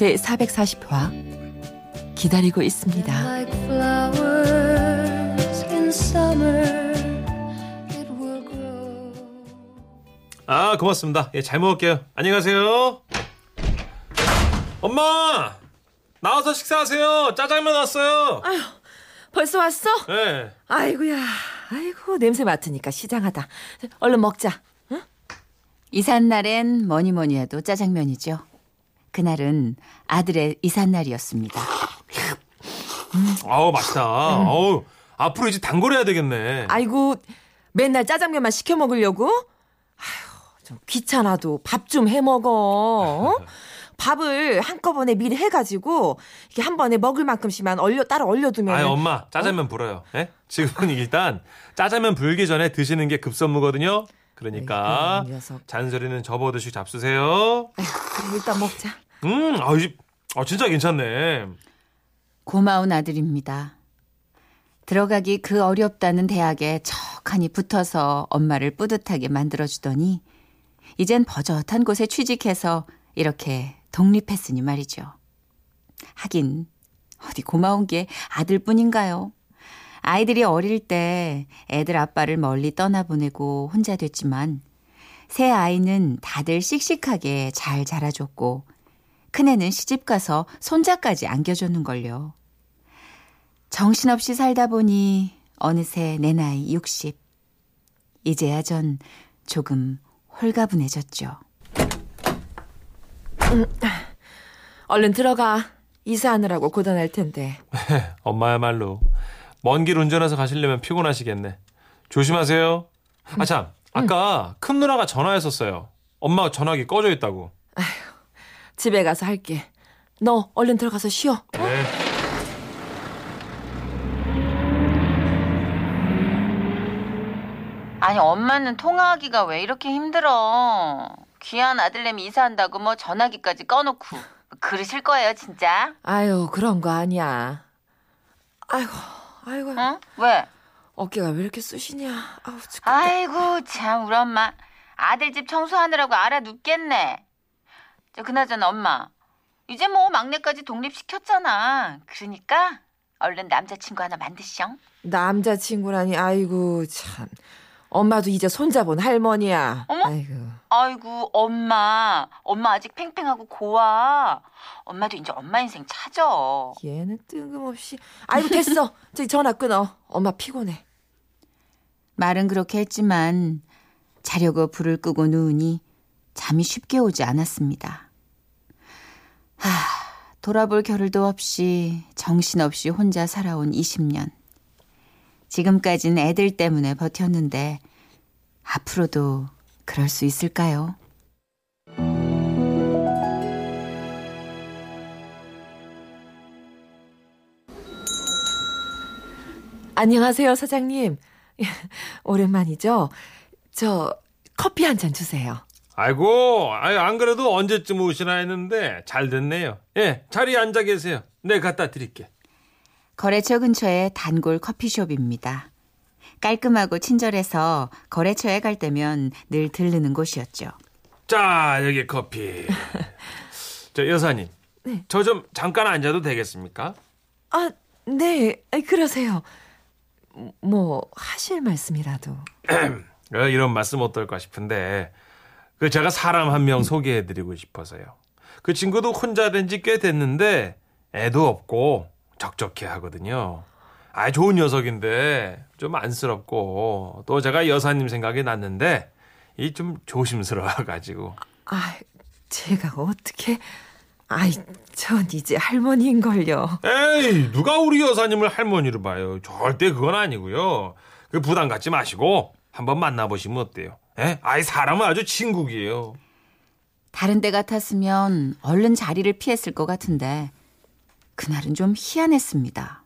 제 440화 기다리고 있습니다. 아 고맙습니다. 예, 잘 먹을게요. 안녕히 가세요. 엄마 나와서 식사하세요. 짜장면 왔어요. 아휴 벌써 왔어? 네. 아이고야 아이고 냄새 맡으니까 시장하다. 얼른 먹자. 응? 이삿날엔 뭐니 뭐니 해도 짜장면이죠. 그날은 아들의 이삿날이었습니다. 아우 맛있다. 아우 앞으로 이제 단골해야 되겠네. 아이고 맨날 짜장면만 시켜 먹으려고? 아휴 좀 귀찮아도 밥 좀 해 먹어. 어? 밥을 한꺼번에 미리 해가지고 이렇게 한 번에 먹을 만큼씩만 얼려 따로 얼려두면. 아이 엄마 짜장면 불어요. 예? 지금은 일단 짜장면 불기 전에 드시는 게 급선무거든요. 그러니까. 잔소리는 접어드시고 잡수세요. 그래, 일단 먹자. 음, 아, 이, 아 진짜 괜찮네. 고마운 아들입니다. 들어가기 그 어렵다는 대학에 척하니 붙어서 엄마를 뿌듯하게 만들어주더니 이젠 버젓한 곳에 취직해서 이렇게 독립했으니 말이죠. 하긴 어디 고마운 게 아들뿐인가요? 아이들이 어릴 때 애들 아빠를 멀리 떠나보내고 혼자 됐지만 새 아이는 다들 씩씩하게 잘 자라줬고 큰애는 시집가서 손자까지 안겨줬는걸요. 정신없이 살다 보니 어느새 내 나이 60. 이제야 전 조금 홀가분해졌죠. 얼른 들어가. 이사하느라고 고단할 텐데. 엄마야말로 먼 길 운전해서 가시려면 피곤하시겠네. 조심하세요. 아 참, 아까 큰 누나가 전화했었어요. 엄마가 전화기 꺼져 있다고. 집에 가서 할게. 너 얼른 들어가서 쉬어. 네. 아니 엄마는 통화하기가 왜 이렇게 힘들어? 귀한 아들내미 이사한다고 뭐 전화기까지 꺼놓고 그러실 거예요 진짜? 아유 그런 거 아니야. 아이고 아이고 응? 왜? 어깨가 왜 이렇게 쑤시냐. 아우 죽겠다. 아이고 참 우리 엄마 아들 집 청소하느라고 알아 눕겠네. 저 그나저나 엄마 이제 뭐 막내까지 독립시켰잖아. 그러니까 얼른 남자친구 하나 만드시오. 남자친구라니 아이고 참. 엄마도 이제 손자본 할머니야. 어머? 아이고. 아이고 엄마 엄마 아직 팽팽하고 고와. 엄마도 이제 엄마 인생 찾아. 얘는 뜬금없이. 아이고 됐어. 저기 전화 끊어. 엄마 피곤해. 말은 그렇게 했지만 자려고 불을 끄고 누우니 잠이 쉽게 오지 않았습니다. 하, 돌아볼 겨를도 없이 정신없이 혼자 살아온 20년. 지금까진 애들 때문에 버텼는데 앞으로도 그럴 수 있을까요? 안녕하세요 사장님. 오랜만이죠. 저 커피 한 잔 주세요. 아이고, 아이, 안 그래도 언제쯤 오시나 했는데 잘 됐네요. 예, 자리에 앉아 계세요. 내 갖다 드릴게. 거래처 근처의 단골 커피숍입니다. 깔끔하고 친절해서 거래처에 갈 때면 늘 들르는 곳이었죠. 자, 여기 커피. 저 여사님, 저좀 잠깐 앉아도 되겠습니까? 아, 네. 그러세요. 뭐 하실 말씀이라도. 어, 이런 말씀 어떨까 싶은데 그 제가 사람 한 명 소개해드리고 싶어서요. 그 친구도 혼자 된 지 꽤 됐는데 애도 없고 적적해 하거든요. 아 좋은 녀석인데 좀 안쓰럽고 또 제가 여사님 생각이 났는데 이 좀 조심스러워 가지고 아, 제가 어떻게 아이, 전 이제 할머니인 걸요. 에이 누가 우리 여사님을 할머니로 봐요. 절대 그건 아니고요. 그 부담 갖지 마시고 한번 만나 보시면 어때요? 에? 아이 사람은 아주 친국이에요. 다른 때 같았으면 얼른 자리를 피했을 것 같은데 그날은 좀 희한했습니다.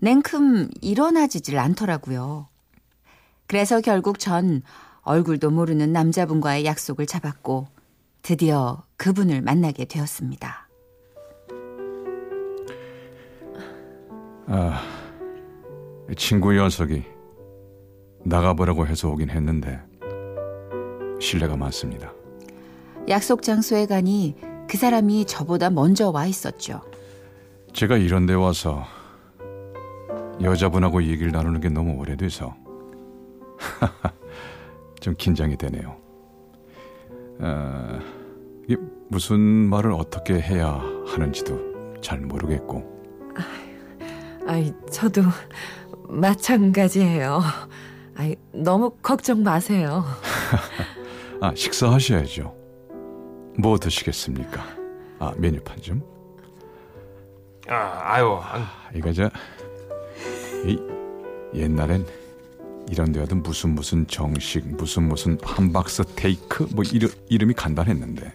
냉큼 일어나지질 않더라고요. 그래서 결국 전 얼굴도 모르는 남자분과의 약속을 잡았고 드디어 그분을 만나게 되었습니다. 아, 친구 녀석이 나가보라고 해서 오긴 했는데 신뢰가 많습니다. 약속 장소에 가니 그 사람이 저보다 먼저 와 있었죠. 제가 이런 데 와서 여자분하고 얘기를 나누는 게 너무 오래돼서 좀 긴장이 되네요. 아, 이게 무슨 말을 어떻게 해야 하는지도 잘 모르겠고 아이, 저도 마찬가지예요. 아이, 너무 걱정 마세요. 아 식사하셔야죠. 뭐 드시겠습니까? 아 메뉴판 좀. 아, 아유, 안- 이거 저 이, 옛날엔 이런 데 하던 무슨 무슨 정식 무슨 무슨 함박스 테이크 뭐 이름, 이름이 간단했는데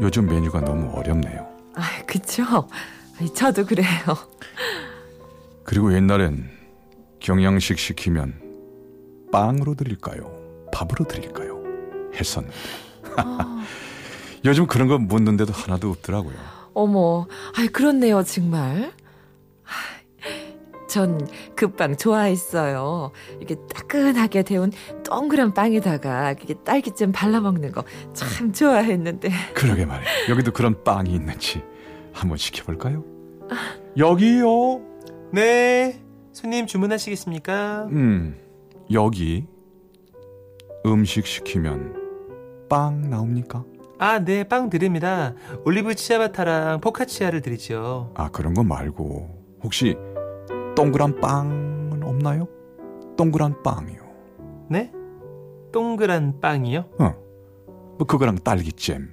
요즘 메뉴가 너무 어렵네요. 아, 그쵸? 저도 그래요. 그리고 옛날엔 경양식 시키면 빵으로 드릴까요? 밥으로 드릴까요? 했었는데 요즘 그런 거 묻는데도 하나도 없더라고요. 어머, 아이, 그렇네요, 정말. 전 그 빵 좋아했어요. 이게 따끈하게 데운 동그란 빵에다가 이게 딸기잼 발라먹는 거 참 좋아했는데. 그러게 말이에요. 여기도 그런 빵이 있는지 한번 시켜볼까요? 여기요. 네. 손님 주문하시겠습니까? 음, 여기 음식 시키면 빵 나옵니까? 아, 네, 빵 드립니다. 올리브 치아바타랑 포카치아를 드리죠. 아, 그런 거 말고 혹시 동그란 빵은 없나요? 동그란 빵이요. 네? 동그란 빵이요? 어, 뭐 그거랑 딸기잼.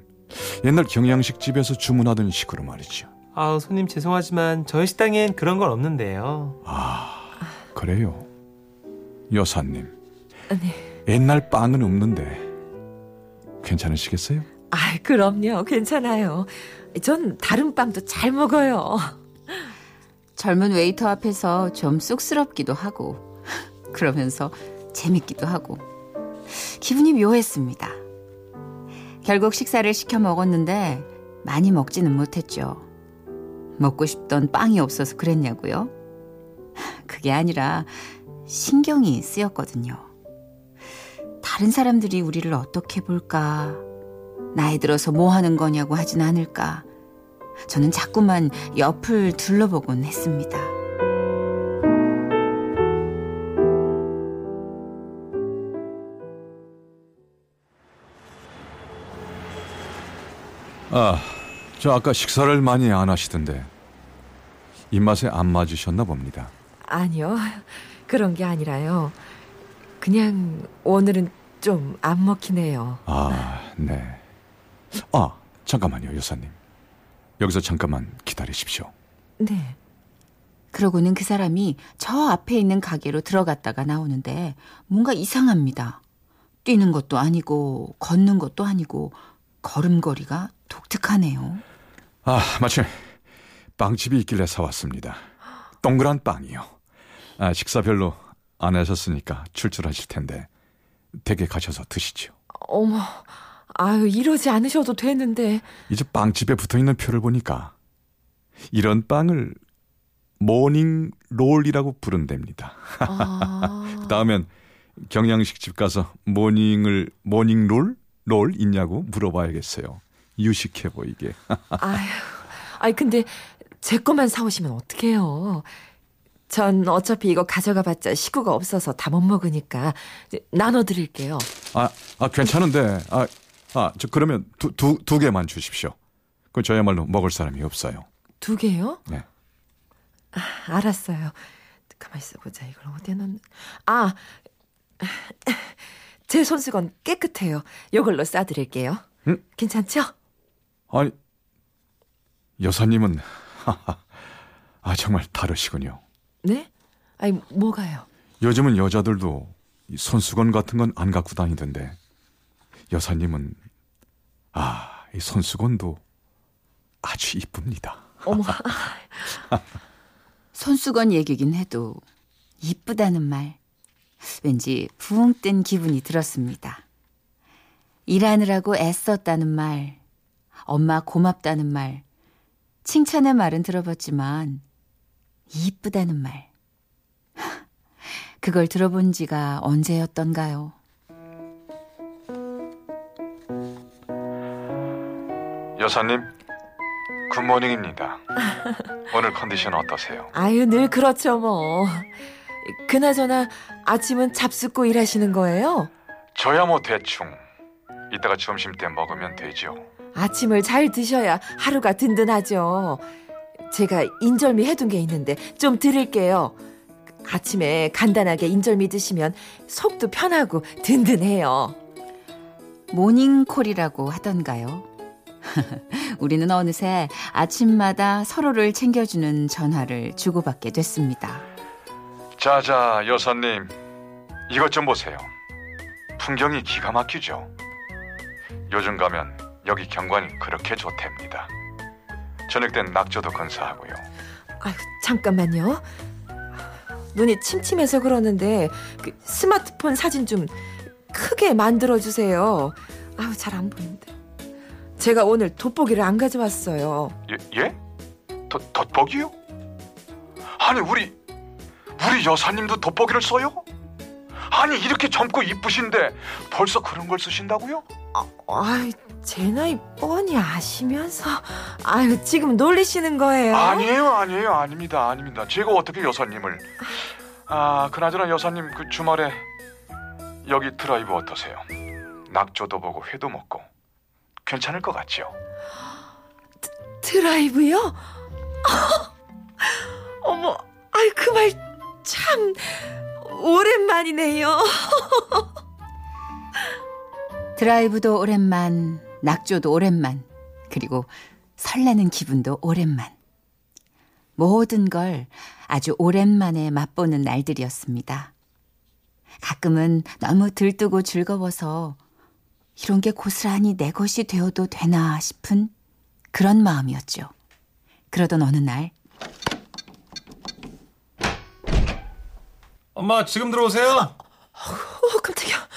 옛날 경양식 집에서 주문하던 식으로 말이죠. 아, 손님 죄송하지만 저희 식당엔 그런 건 없는데요. 아, 그래요. 여사님, 네. 옛날 빵은 없는데 괜찮으시겠어요? 아, 그럼요. 괜찮아요. 전 다른 빵도 잘 먹어요. 젊은 웨이터 앞에서 좀 쑥스럽기도 하고 그러면서 재밌기도 하고 기분이 묘했습니다. 결국 식사를 시켜 먹었는데 많이 먹지는 못했죠. 먹고 싶던 빵이 없어서 그랬냐고요? 그게 아니라 신경이 쓰였거든요. 다른 사람들이 우리를 어떻게 볼까? 나이 들어서 뭐 하는 거냐고 하진 않을까? 저는 자꾸만 옆을 둘러보곤 했습니다. 아, 저 아까 식사를 많이 안 하시던데 입맛에 안 맞으셨나 봅니다. 아니요. 그런 게 아니라요. 그냥 오늘은 좀 안 먹히네요. 아, 네. 아, 잠깐만요, 여사님. 여기서 잠깐만 기다리십시오. 네. 그러고는 그 사람이 저 앞에 있는 가게로 들어갔다가 나오는데 뭔가 이상합니다. 뛰는 것도 아니고 걷는 것도 아니고 걸음걸이가 독특하네요. 아, 마침 빵집이 있길래 사왔습니다. 동그란 빵이요. 아, 식사 별로 안 하셨으니까 출출하실 텐데 댁에 가셔서 드시죠. 어머, 아유, 이러지 않으셔도 되는데. 이제 빵집에 붙어 있는 표를 보니까 이런 빵을 morning roll이라고 부른답니다. 아, 다음엔 경양식 집 가서 morning을 morning roll? roll 있냐고 물어봐야겠어요. 유식해 보이게. 아유, 아이, 근데 제 것만 사오시면 어떡해요. 전 어차피 이거 가져가 봤자 식구가 없어서 다 못 먹으니까 이제 나눠 드릴게요. 아, 아 괜찮은데. 아, 아, 저 그러면 두, 두, 두 개만 주십시오. 그 저야말로 먹을 사람이 없어요. 두 개요? 네. 알았어요. 가만히 있어 보자. 이걸 어디에 넣는? 아, 제 손수건 깨끗해요. 이걸로 싸드릴게요. 응? 괜찮죠? 아니, 여사님은, 아, 정말 다르시군요. 네? 아니, 뭐가요? 요즘은 여자들도 이 손수건 같은 건 안 갖고 다니던데, 여사님은 아, 이 손수건도 아주 이쁩니다. 어머, 손수건 얘기긴 해도 이쁘다는 말 왠지 붕 뜬 기분이 들었습니다. 일하느라고 애썼다는 말, 엄마 고맙다는 말, 칭찬의 말은 들어봤지만 이쁘다는 말. 그걸 들어본 지가 언제였던가요? 여사님, good morning입니다. 오늘 컨디션 어떠세요? 아유, 늘 그렇죠, 뭐. 그나저나 아침은 잡숫고 일하시는 거예요? 저야 뭐 대충. 이따가 점심 때 먹으면 되죠. 아침을 잘 드셔야 하루가 든든하죠. 제가 인절미 해둔 게 있는데 좀 드릴게요. 아침에 간단하게 인절미 드시면 속도 편하고 든든해요. 모닝콜이라고 하던가요? 우리는 어느새 아침마다 서로를 챙겨주는 전화를 주고받게 됐습니다. 자자, 여사님. 이것 좀 보세요. 풍경이 기가 막히죠? 요즘 가면 여기 경관이 그렇게 좋답니다. 저녁 땐 낙조도 건사하고요. 아유, 잠깐만요. 눈이 침침해서 그러는데 그 스마트폰 사진 좀 크게 만들어 주세요. 아유, 잘안 보이는데. 제가 오늘 돋보기를 안 가져왔어요. 예? 예? 덧, 덧보기요? 아니 우리 우리 여사님도 돋보기를 써요? 아니 이렇게 젊고 이쁘신데 벌써 그런 걸 쓰신다고요? 아유, 제 나이 뻔히 아시면서 아유, 지금 놀리시는 거예요? 아니에요 아니에요 아닙니다 아닙니다 제가 어떻게 여사님을 아 그나저나 여사님 그 주말에 여기 드라이브 어떠세요? 낙조도 보고 회도 먹고 괜찮을 것 같죠? 드라이브요? 어머, 아이 그 말 참 오랜만이네요. 드라이브도 오랜만, 낙조도 오랜만, 그리고 설레는 기분도 오랜만. 모든 걸 아주 오랜만에 맛보는 날들이었습니다. 가끔은 너무 들뜨고 즐거워서 이런 게 고스란히 내 것이 되어도 되나 싶은 그런 마음이었죠. 그러던 어느 날 엄마 지금 들어오세요. 어, 깜짝이야.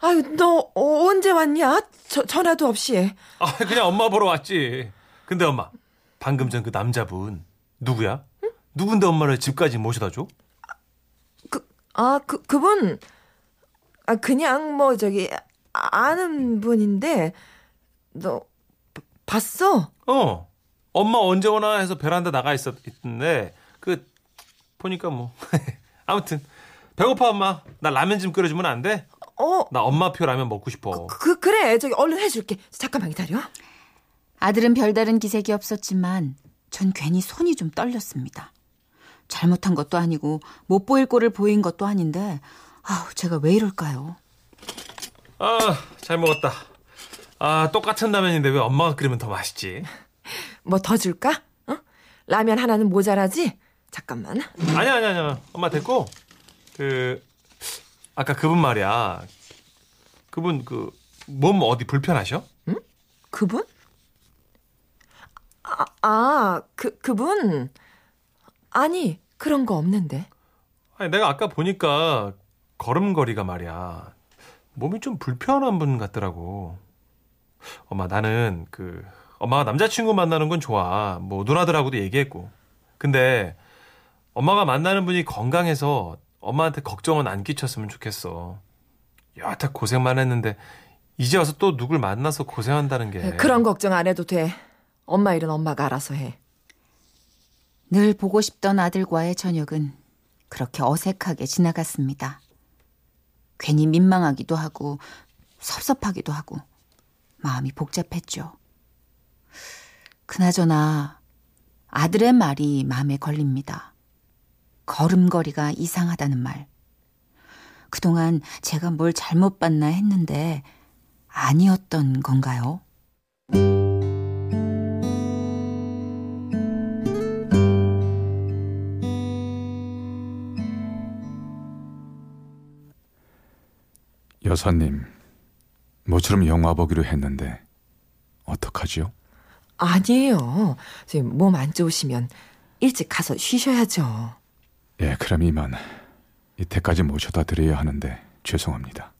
아유, 너 언제 왔냐? 저, 전화도 없이. 아 그냥 엄마 보러 왔지. 근데 엄마 방금 전 그 남자분 누구야? 누군데 엄마를 집까지 모셔다 줘? 그, 아, 그, 그분, 아, 그냥 뭐, 저기, 아- 아는 분인데, 너, 봐- 봤어? 어. 엄마 언제 오나 해서 베란다 나가 있었는데 그 보니까 뭐 아무튼 배고파 엄마. 나 라면 좀 끓여주면 안 돼? 어, 나 엄마표 라면 먹고 싶어. 그, 그 래. 저기, 얼른 해줄게. 잠깐만 기다려. 아들은 별다른 기색이 없었지만 전 괜히 손이 좀 떨렸습니다. 잘못한 것도 아니고 못 보일 꼴을 보인 것도 아닌데 아우 제가 왜 이럴까요? 아, 잘 먹었다. 아, 똑같은 라면인데 왜 엄마가 끓이면 더 맛있지? 뭐 더 줄까? 어? 라면 하나는 모자라지? 잠깐만. 아니야, 아니야, 아니야. 엄마 됐고, 그, 아까 그분 말이야. 그분, 그, 몸 어디 불편하셔? 그분? 아, 아, 그, 그분? 아니, 그런 거 없는데. 아니, 내가 아까 보니까 걸음걸이가 말이야. 몸이 좀 불편한 분 같더라고. 엄마, 나는 그, 엄마가 남자친구 만나는 건 좋아. 뭐, 누나들하고도 얘기했고. 근데, 엄마가 만나는 분이 건강해서 엄마한테 걱정은 안 끼쳤으면 좋겠어. 여하튼 고생만 했는데, 이제 와서 또 누굴 만나서 고생한다는 게. 그런 걱정 안 해도 돼. 엄마 일은 엄마가 알아서 해. 늘 보고 싶던 아들과의 저녁은 그렇게 어색하게 지나갔습니다. 괜히 민망하기도 하고 섭섭하기도 하고 마음이 복잡했죠. 그나저나 아들의 말이 마음에 걸립니다. 걸음걸이가 이상하다는 말. 그동안 제가 뭘 잘못 봤나 했는데 아니었던 건가요? 여사님, 모처럼 영화 보기로 했는데 어떡하지요? 아니에요. 몸 안 좋으시면 일찍 가서 쉬셔야죠. 예, 그럼 이만 이때까지 모셔다 드려야 하는데 죄송합니다.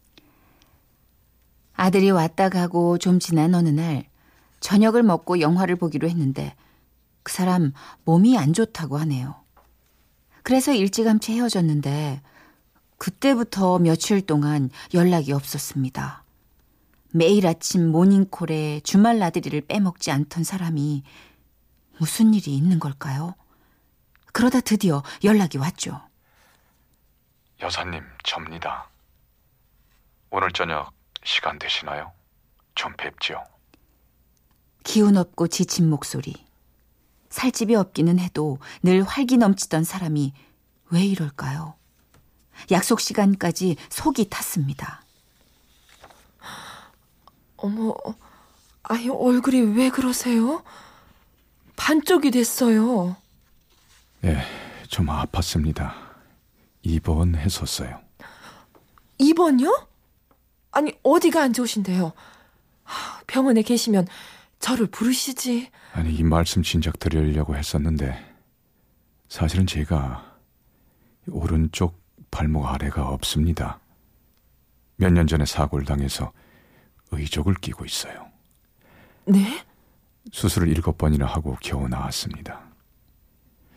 아들이 왔다 가고 좀 지난 어느 날 저녁을 먹고 영화를 보기로 했는데 그 사람 몸이 안 좋다고 하네요. 그래서 일찌감치 헤어졌는데 그때부터 며칠 동안 연락이 없었습니다. 매일 아침 모닝콜에 주말 나들이를 빼먹지 않던 사람이 무슨 일이 있는 걸까요? 그러다 드디어 연락이 왔죠. 여사님, 접니다. 오늘 저녁 시간 되시나요? 좀 뵙지요. 기운 없고 지친 목소리. 살집이 없기는 해도 늘 활기 넘치던 사람이 왜 이럴까요? 약속 시간까지 속이 탔습니다. 어머, 아유, 얼굴이 왜 그러세요? 반쪽이 됐어요. 예, 좀 아팠습니다. 입원했었어요. 입원요? 아니, 어디가 안 좋으신데요? 병원에 계시면 저를 부르시지. 아니, 이 말씀 진작 드리려고 했었는데, 사실은 제가 오른쪽 발목 아래가 없습니다. 몇 년 전에 사고를 당해서 의족을 끼고 있어요. 네? 수술을 일곱 번이나 하고 겨우 나왔습니다.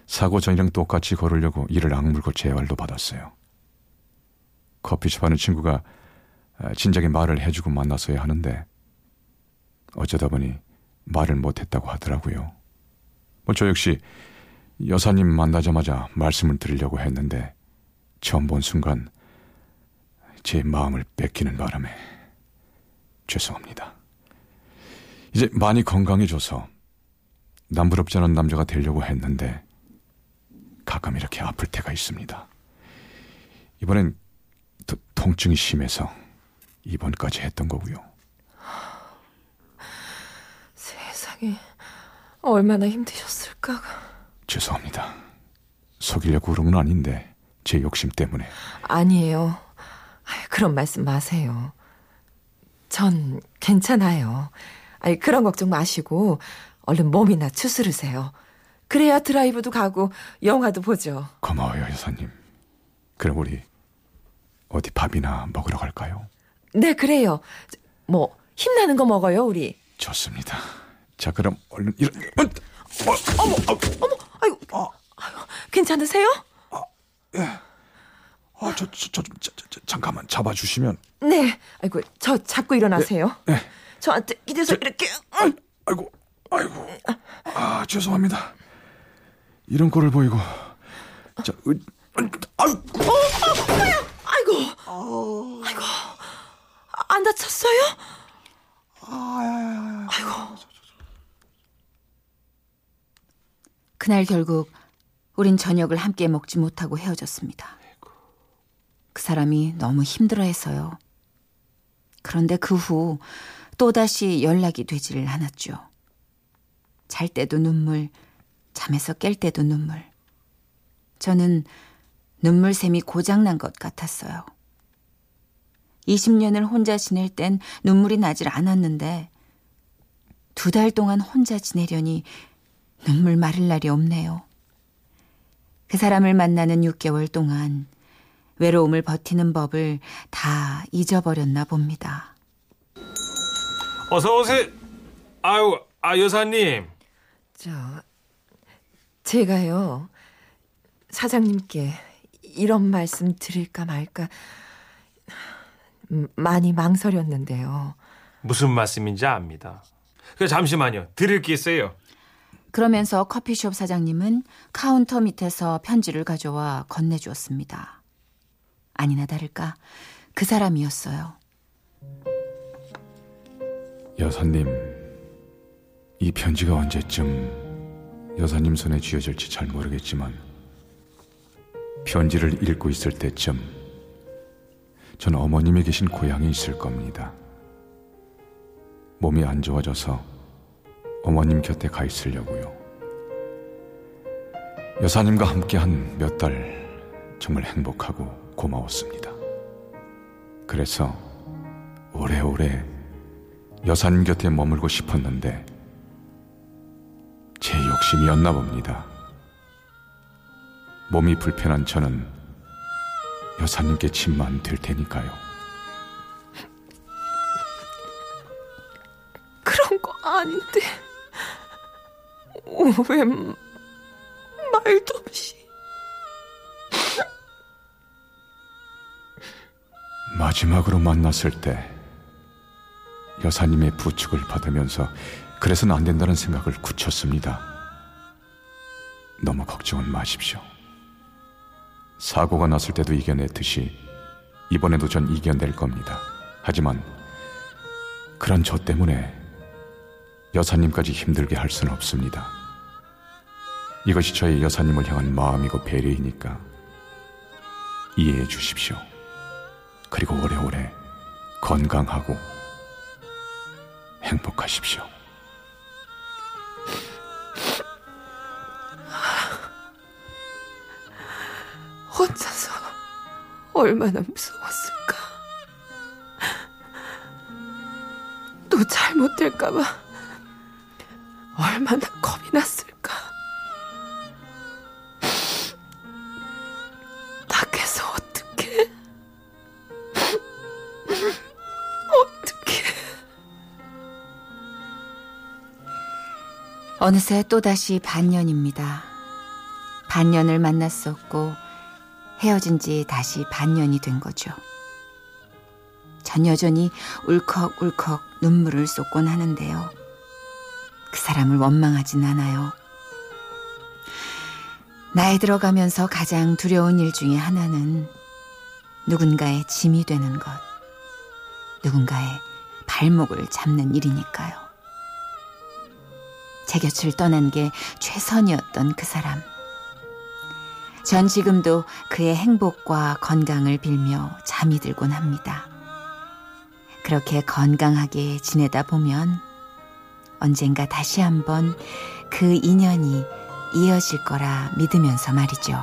사고 전이랑 똑같이 걸으려고 이를 악물고 재활도 받았어요. 커피숍 하는 친구가 아, 진작에 말을 해주고 만났어야 하는데 어쩌다 보니 말을 못했다고 하더라고요. 뭐 저 역시 여사님 만나자마자 말씀을 드리려고 했는데 처음 본 순간 제 마음을 뺏기는 바람에 죄송합니다. 이제 많이 건강해져서 남부럽지 않은 남자가 되려고 했는데 가끔 이렇게 아플 때가 있습니다. 이번엔 도, 통증이 심해서 입원까지 했던 거고요. 세상에 얼마나 힘드셨을까. 죄송합니다. 속이려고 그런 건 아닌데 제 욕심 때문에. 아니에요. 그런 말씀 마세요. 전 괜찮아요. 아니, 그런 걱정 마시고 얼른 몸이나 추스르세요. 그래야 드라이브도 가고 영화도 보죠. 고마워요, 여사님. 그럼 우리 어디 밥이나 먹으러 갈까요? 네, 그래요. 뭐 힘나는 거 먹어요, 우리. 좋습니다. 자, 그럼 얼른 일어. 어, 어머, 어머, 아이고, 아이고, 괜찮으세요? 아, 저, 저, 저, 좀, 저, 저, 잠깐만 잡아주시면. 네. 아이고, 저 잡고 일어나세요. 네. 저한테 이래서 이렇게. 아, 아이고, 아이고. 아, 죄송합니다. 이런 꼴을 보이고. 자, 으, 아유, 아이고, 아이고, 안 다쳤어요? 아이고. 그날 결국 우린 저녁을 함께 먹지 못하고 헤어졌습니다. 그 사람이 너무 힘들어했어요. 그런데 그 후 또다시 연락이 되지를 않았죠. 잘 때도 눈물, 잠에서 깰 때도 눈물. 저는 눈물샘이 고장난 것 같았어요. 20년을 혼자 지낼 땐 눈물이 나질 않았는데 두 달 동안 혼자 지내려니 눈물 마를 날이 없네요. 그 사람을 만나는 6개월 동안 외로움을 버티는 법을 다 잊어버렸나 봅니다. 어서 오세요. 아유, 아 여사님. 저 제가요 사장님께 이런 말씀 드릴까 말까 음, 많이 망설였는데요. 무슨 말씀인지 압니다. 그 잠시만요. 드릴 게 있어요. 그러면서 커피숍 사장님은 카운터 밑에서 편지를 가져와 건네주었습니다. 아니나 다를까 그 사람이었어요. 여사님, 이 편지가 언제쯤 여사님 손에 쥐어질지 잘 모르겠지만 편지를 읽고 있을 때쯤 전 어머님이 계신 고향에 있을 겁니다. 몸이 안 좋아져서 어머님 곁에 가 있으려고요. 여사님과 함께 한 몇 달 정말 행복하고 고마웠습니다. 그래서 오래오래 여사님 곁에 머물고 싶었는데 제 욕심이었나 봅니다. 몸이 불편한 저는 여사님께 침만 될 테니까요. 그런 거 아닌데. 왜 말도 없이. 마지막으로 만났을 때 여사님의 부축을 받으면서 그래서는 안 된다는 생각을 굳혔습니다. 너무 걱정은 마십시오. 사고가 났을 때도 이겨냈듯이 이번에도 전 이겨낼 겁니다. 하지만 그런 저 때문에 여사님까지 힘들게 할 수는 없습니다. 이것이 저의 여사님을 향한 마음이고 배려이니까 이해해 주십시오. 그리고 오래오래 건강하고 행복하십시오. 혼자서 얼마나 무서웠을까. 또 잘못될까봐 얼마나 겁이 났을 어느새 또다시 반년입니다. 반년을 만났었고 헤어진 지 다시 반년이 된 거죠. 전 여전히 울컥울컥 눈물을 쏟곤 하는데요. 그 사람을 원망하진 않아요. 나이 들어가면서 가장 두려운 일 중에 하나는 누군가의 짐이 되는 것, 누군가의 발목을 잡는 일이니까요. 제 곁을 떠난 게 최선이었던 그 사람. 전 지금도 그의 행복과 건강을 빌며 잠이 들곤 합니다. 그렇게 건강하게 지내다 보면 언젠가 다시 한번 그 인연이 이어질 거라 믿으면서 말이죠.